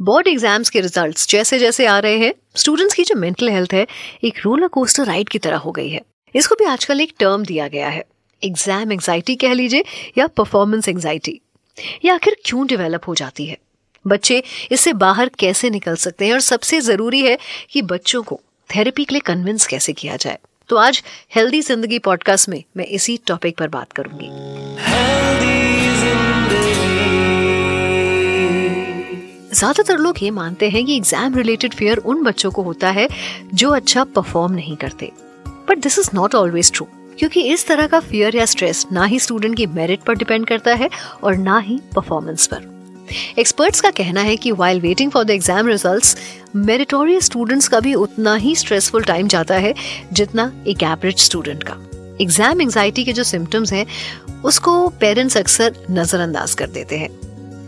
Board exams के results जैसे जैसे आ रहे हैं स्टूडेंट्स की जो मेंटल हेल्थ है, एक रोलर कोस्टर राइड की तरह हो गई है। इसको भी आजकल एक टर्म दिया गया है। एग्ज़ाम एंग्जाइटी कह लीजिए या परफॉर्मेंस एंग्जाइटी ये आखिर क्यों डेवलप हो जाती है? बच्चे इससे बाहर कैसे निकल सकते हैं और सबसे ज़रूरी है कि बच्चों को थेरेपी के लिए कन्विंस कैसे किया जाए। तो आज हेल्दी ज़िंदगी पॉडकास्ट में मैं इसी टॉपिक पर बात करूँगी। ज़्यादातर लोग ये मानते हैं कि एग्ज़ाम रिलेटेड फियर उन बच्चों को होता है जो अच्छा परफॉर्म नहीं करते। But this is not always true क्योंकि इस तरह का फियर या स्ट्रेस ना ही स्टूडेंट की मेरिट पर डिपेंड करता है और ना ही परफॉर्मेंस पर। एक्सपर्ट्स का कहना है कि while waiting for the exam results meritorious students का भी उतना ही स्ट्रेसफुल टाइम जाता है जितना एक एवरेज स्टूडेंट का। एग्ज़ाम एंग्जाइटी के जो सिम्टम्स हैं, उसको पेरेंट्स अक्सर नजरअंदाज कर देते हैं।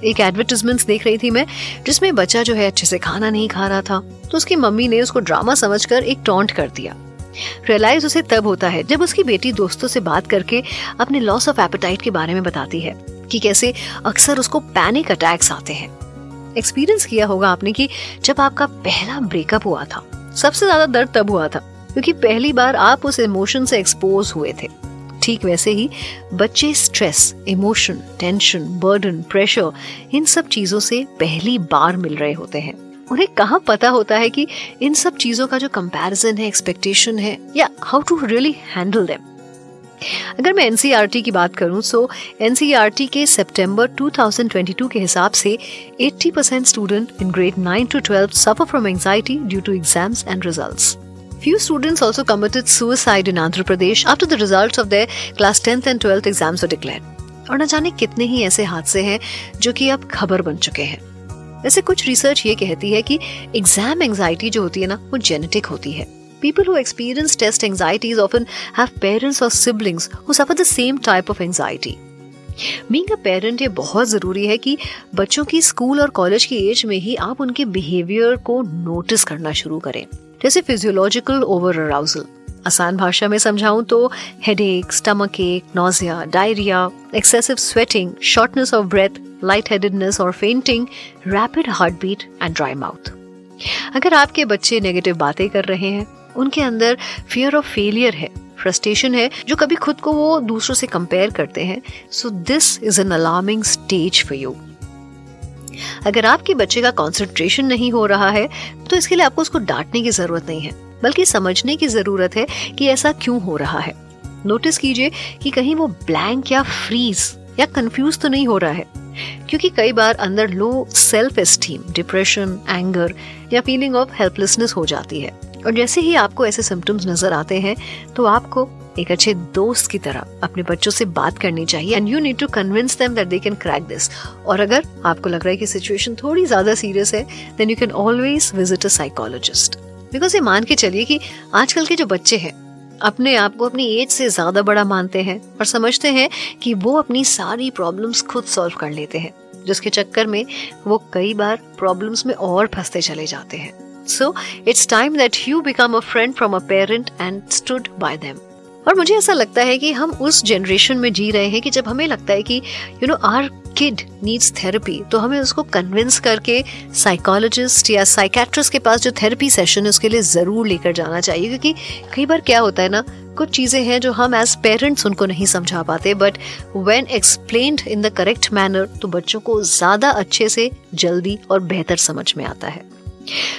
एक एडवर्टीजमेंट देख रही थी मैं, जिसमें बच्चा जो है अच्छे से खाना नहीं खा रहा था तो उसकी मम्मी ने उसको ड्रामा समझकर एक टॉन्ट कर दिया। रियलाइज़ उसे तब होता है जब उसकी बेटी दोस्तों से बात करके अपने लॉस ऑफ़ एपेटाइट के बारे में बताती है, कि कैसे अक्सर उसको पैनिक अटैक्स आते हैं। एक्सपीरियंस किया होगा आपने कि जब आपका पहला ब्रेकअप हुआ था, सबसे ज़्यादा दर्द तब हुआ था, क्योंकि पहली बार आप उस इमोशन से एक्सपोज हुए थे। ठीक वैसे ही बच्चे stress emotion tension burden pressure इन सब चीज़ों से पहली बार मिल रहे होते हैं। उन्हें कहाँ पता होता है कि इन सब चीज़ों का जो कंपैरिजन है एक्सपेक्टेशन है, या how to really handle them अगर मैं एनसीईआरटी की बात करूँ सो एनसीईआरटी के सितंबर 2022 के हिसाब से 80 percent student in grade 9 to 12 suffer from anxiety due to exams and results Few students also committed suicide in Andhra Pradesh after the results of their class 10th and 12th exams were declared. और न जाने कितने ही ऐसे हादसे हैं जो कि अब खबर बन चुके हैं। वैसे कुछ रिसर्च ये कहती है कि एग्ज़ाम एंजाइटी जो होती है ना, वो जेनेटिक होती है। People who experience test anxieties often have parents और siblings who suffer the same type of anxiety being a parent ये बहुत ज़रूरी है कि बच्चों की स्कूल और कॉलेज की एज में ही आप उनके बिहेवियर को नोटिस करना शुरू करें। जैसे फिजियोलॉजिकल ओवर अराउजल आसान भाषा में समझाऊं तो headache stomach ache nausea diarrhoea excessive sweating shortness of breath lightheadedness और fainting rapid heartbeat and dry mouth अगर आपके बच्चे नेगेटिव बातें कर रहे हैं, उनके अंदर फियर ऑफ़ फेलियर है फ्रस्ट्रेशन है, जो कभी खुद को वो दूसरों से कंपेयर करते हैं so this is an alarming stage for you अगर आपके बच्चे का कॉन्सेंट्रेशन नहीं हो रहा है तो इसके लिए आपको उसको डांटने की ज़रूरत नहीं है, बल्कि समझने की ज़रूरत है कि ऐसा क्यों हो रहा है। नोटिस कीजिए कि कहीं वो ब्लैंक या फ्रीज या कंफ्यूज तो नहीं हो रहा है, क्योंकि कई बार अंदर low self esteem depression anger या फीलिंग ऑफ़ हेल्पलेसनेस हो जाती है। और जैसे ही आपको ऐसे सिम्टम्स नज़र आते हैं तो आपको एक अच्छे दोस्त की तरह अपने बच्चों से बात करनी चाहिए and you need to convince them that they can crack this और अगर आपको लग रहा है कि सिचुएशन थोड़ी ज़्यादा सीरियस है then you can always visit a psychologist because ये मान के चलिए कि आजकल के जो बच्चे हैं, अपने आप को अपनी एज से ज़्यादा बड़ा मानते हैं और समझते हैं कि वो अपनी सारी प्रॉब्लम्स खुद सॉल्व कर लेते हैं, जिसके चक्कर में वो कई बार प्रॉब्लम्स में और फंसते चले जाते हैं। So it's time that you become a friend from a parent and stood by them और मुझे ऐसा लगता है कि हम उस जनरेशन में जी रहे हैं कि जब हमें लगता है कि you know our kid needs therapy तो हमें उसको कन्विंस करके साइकोलॉजिस्ट या साइकेट्रिस्ट के पास जो थेरेपी सेशन है, उसके लिए ज़रूर लेकर जाना चाहिए। क्योंकि कई बार क्या होता है ना, कुछ चीज़ें हैं जो हम एज पेरेंट्स उनको नहीं समझा पाते but when explained in the correct manner तो बच्चों को ज़्यादा अच्छे से जल्दी और बेहतर समझ में आता है।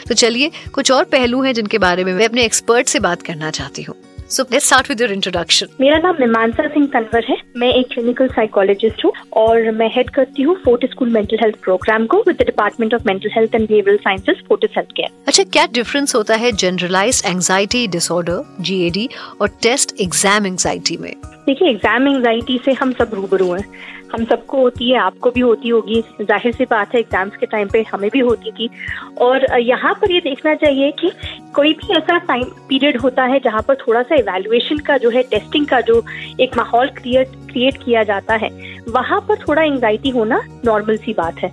तो चलिए कुछ और पहलू हैं जिनके बारे में मैं अपने एक्सपर्ट से बात करना चाहती हूँ। So let's start with your introduction मेरा नाम मीमांसा सिंह तनवर है। मैं एक क्लिनिकल साइकोलॉजिस्ट हूँ और मैं हेड करती हूँ fort school mental health programme को with the department of mental health and behavioural sciences Fortis health care अच्छा क्या डिफरेंस होता है जनरलाइज्ड एंजाइटी डिसऑर्डर जीएडी और टेस्ट एग्ज़ाम एंजाइटी में? देखिए एग्ज़ाम एंजाइटी से हम सब रूबरू हैं। हम सबको होती है आपको भी होती होगी। ज़ाहिर सी बात है एग्ज़ाम्स के टाइम पे हमें भी होती थी। और यहाँ पर ये देखना चाहिए कि कोई भी ऐसा टाइम पीरियड होता है जहाँ पर थोड़ा सा इवेल्युएशन का जो है टेस्टिंग का जो एक माहौल क्रिएट क्रिएट किया जाता है, वहाँ पर थोड़ा एंजाइटी होना नॉर्मल सी बात है।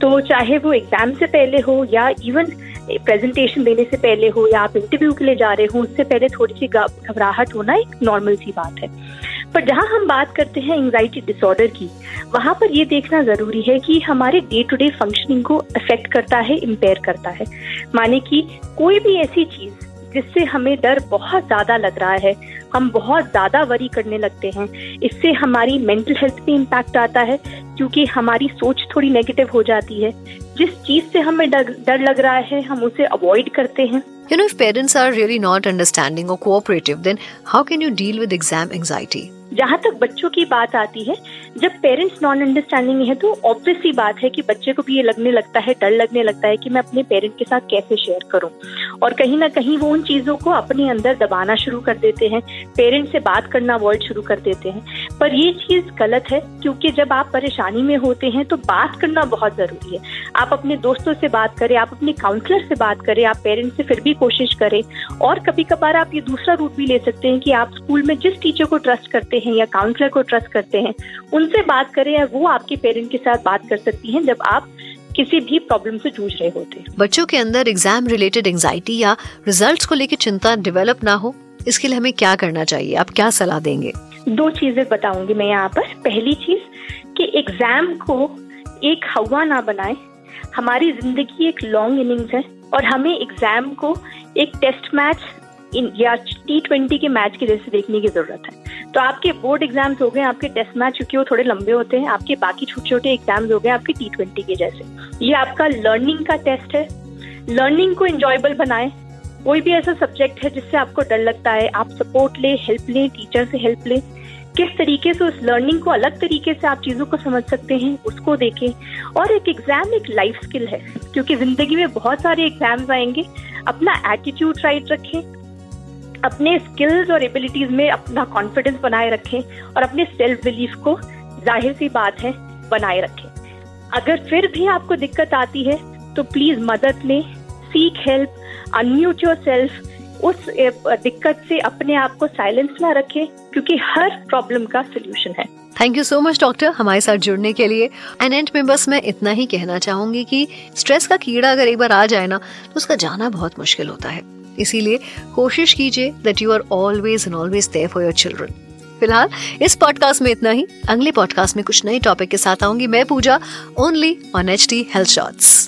तो चाहे वो एग्ज़ाम से पहले हो या इवन प्रेजेंटेशन देने से पहले हो या आप इंटरव्यू के लिए जा रहे हो, उससे पहले थोड़ी सी घबराहट होना एक नॉर्मल सी बात है। पर जहाँ हम बात करते हैं एंजाइटी डिसऑर्डर की, वहाँ पर ये देखना ज़रूरी है कि हमारे डे टू डे फंक्शनिंग को अफेक्ट करता है इम्पेयर करता है। माने कि कोई भी ऐसी चीज़ जिससे हमें डर बहुत ज़्यादा लग रहा है। हम बहुत ज़्यादा वरी करने लगते हैं। इससे हमारी मेंटल हेल्थ पे इम्पैक्ट आता है, क्योंकि हमारी सोच थोड़ी नेगेटिव हो जाती है। जिस चीज़ से हमें डर डर लग रहा है, हम उसे अवॉइड करते हैं। You know if parents are really not understanding और cooperative then how can you deal with exam anxiety? जहाँ तक बच्चों की बात आती है, जब पेरेंट्स नॉन अंडरस्टैंडिंग है तो ऑब्वियस ही बात है कि बच्चे को भी ये लगने लगता है, डर लगने लगता है कि मैं अपने पेरेंट के साथ कैसे शेयर करूँ। और कहीं ना कहीं वो उन चीज़ों को अपने अंदर दबाना शुरू कर देते हैं पेरेंट्स से बात करना अवॉइड शुरू कर देते हैं। पर ये चीज़ गलत है, क्योंकि जब आप परेशानी में होते हैं तो बात करना बहुत ज़रूरी है। आप अपने दोस्तों से बात करें, आप अपने काउंसलर से बात करें, आप पेरेंट्स से फिर भी कोशिश करें। और कभी कभार आप ये दूसरा रूट भी ले सकते हैं कि आप स्कूल में जिस टीचर को ट्रस्ट करते हैं या काउंसलर को ट्रस्ट करते हैं, उनसे बात करें या वो आपके पेरेंट के साथ बात कर सकती हैं जब आप किसी भी प्रॉब्लम से जूझ रहे होते हैं। बच्चों के अंदर एग्ज़ाम रिलेटेड एंजाइटी या रिजल्ट्स को लेकर चिंता डेवलप ना हो, इसके लिए हमें क्या करना चाहिए? आप क्या सलाह देंगे? दो चीज़ें बताऊँगी मैं यहाँ पर। पहली चीज़ कि एग्ज़ाम को एक हवा ना बनाए। हमारी ज़िंदगी एक लॉन्ग इनिंग्स है और हमें एग्ज़ाम को एक टेस्ट मैच इन या टी ट्वेंटी के मैच के जैसे देखने की ज़रूरत है। तो आपके बोर्ड एग्ज़ाम्स हो गए, आपके टेस्ट मैच क्योंकि वो थोड़े लंबे होते हैं, आपके बाकी छोटे छोटे एग्ज़ाम्स हो गए, आपके टी ट्वेंटी के जैसे। ये आपका लर्निंग का टेस्ट है। लर्निंग को इंजॉयबल बनाए। कोई भी ऐसा सब्जेक्ट है जिससे आपको डर लगता है, आप सपोर्ट ले हेल्प लें टीचर से हेल्प लें, किस तरीके से उस लर्निंग को अलग तरीके से आप चीज़ों को समझ सकते हैं, उसको देखें। और एक एग्ज़ाम एक लाइफ स्किल है, क्योंकि ज़िंदगी में बहुत सारे एग्ज़ाम्स आएँगे। अपना एटीट्यूड राइट रखें, अपने स्किल्स और एबिलिटीज में अपना कॉन्फिडेंस बनाए रखें और अपने सेल्फ बिलीफ को ज़ाहिर सी बात है बनाए रखें। अगर फिर भी आपको दिक्कत आती है तो प्लीज़ मदद लें सीख हेल्प अनम्यूट योर सेल्फ उस दिक्कत से अपने आप को साइलेंस ना रखें, क्योंकि हर प्रॉब्लम का सोल्यूशन है। Thank you so much doctor हमारे साथ जुड़ने के लिए। एंड एंड में बस मैं इतना ही कहना चाहूँगी कि स्ट्रेस का कीड़ा अगर एक बार आ जाए ना तो उसका जाना बहुत मुश्किल होता है। इसीलिए कोशिश कीजिए that you are always and always there for your children फ़िलहाल, इस पॉडकास्ट में इतना ही। अगले पॉडकास्ट में कुछ नए टॉपिक के साथ आऊँगी। मैं Pooja only on H T health shorts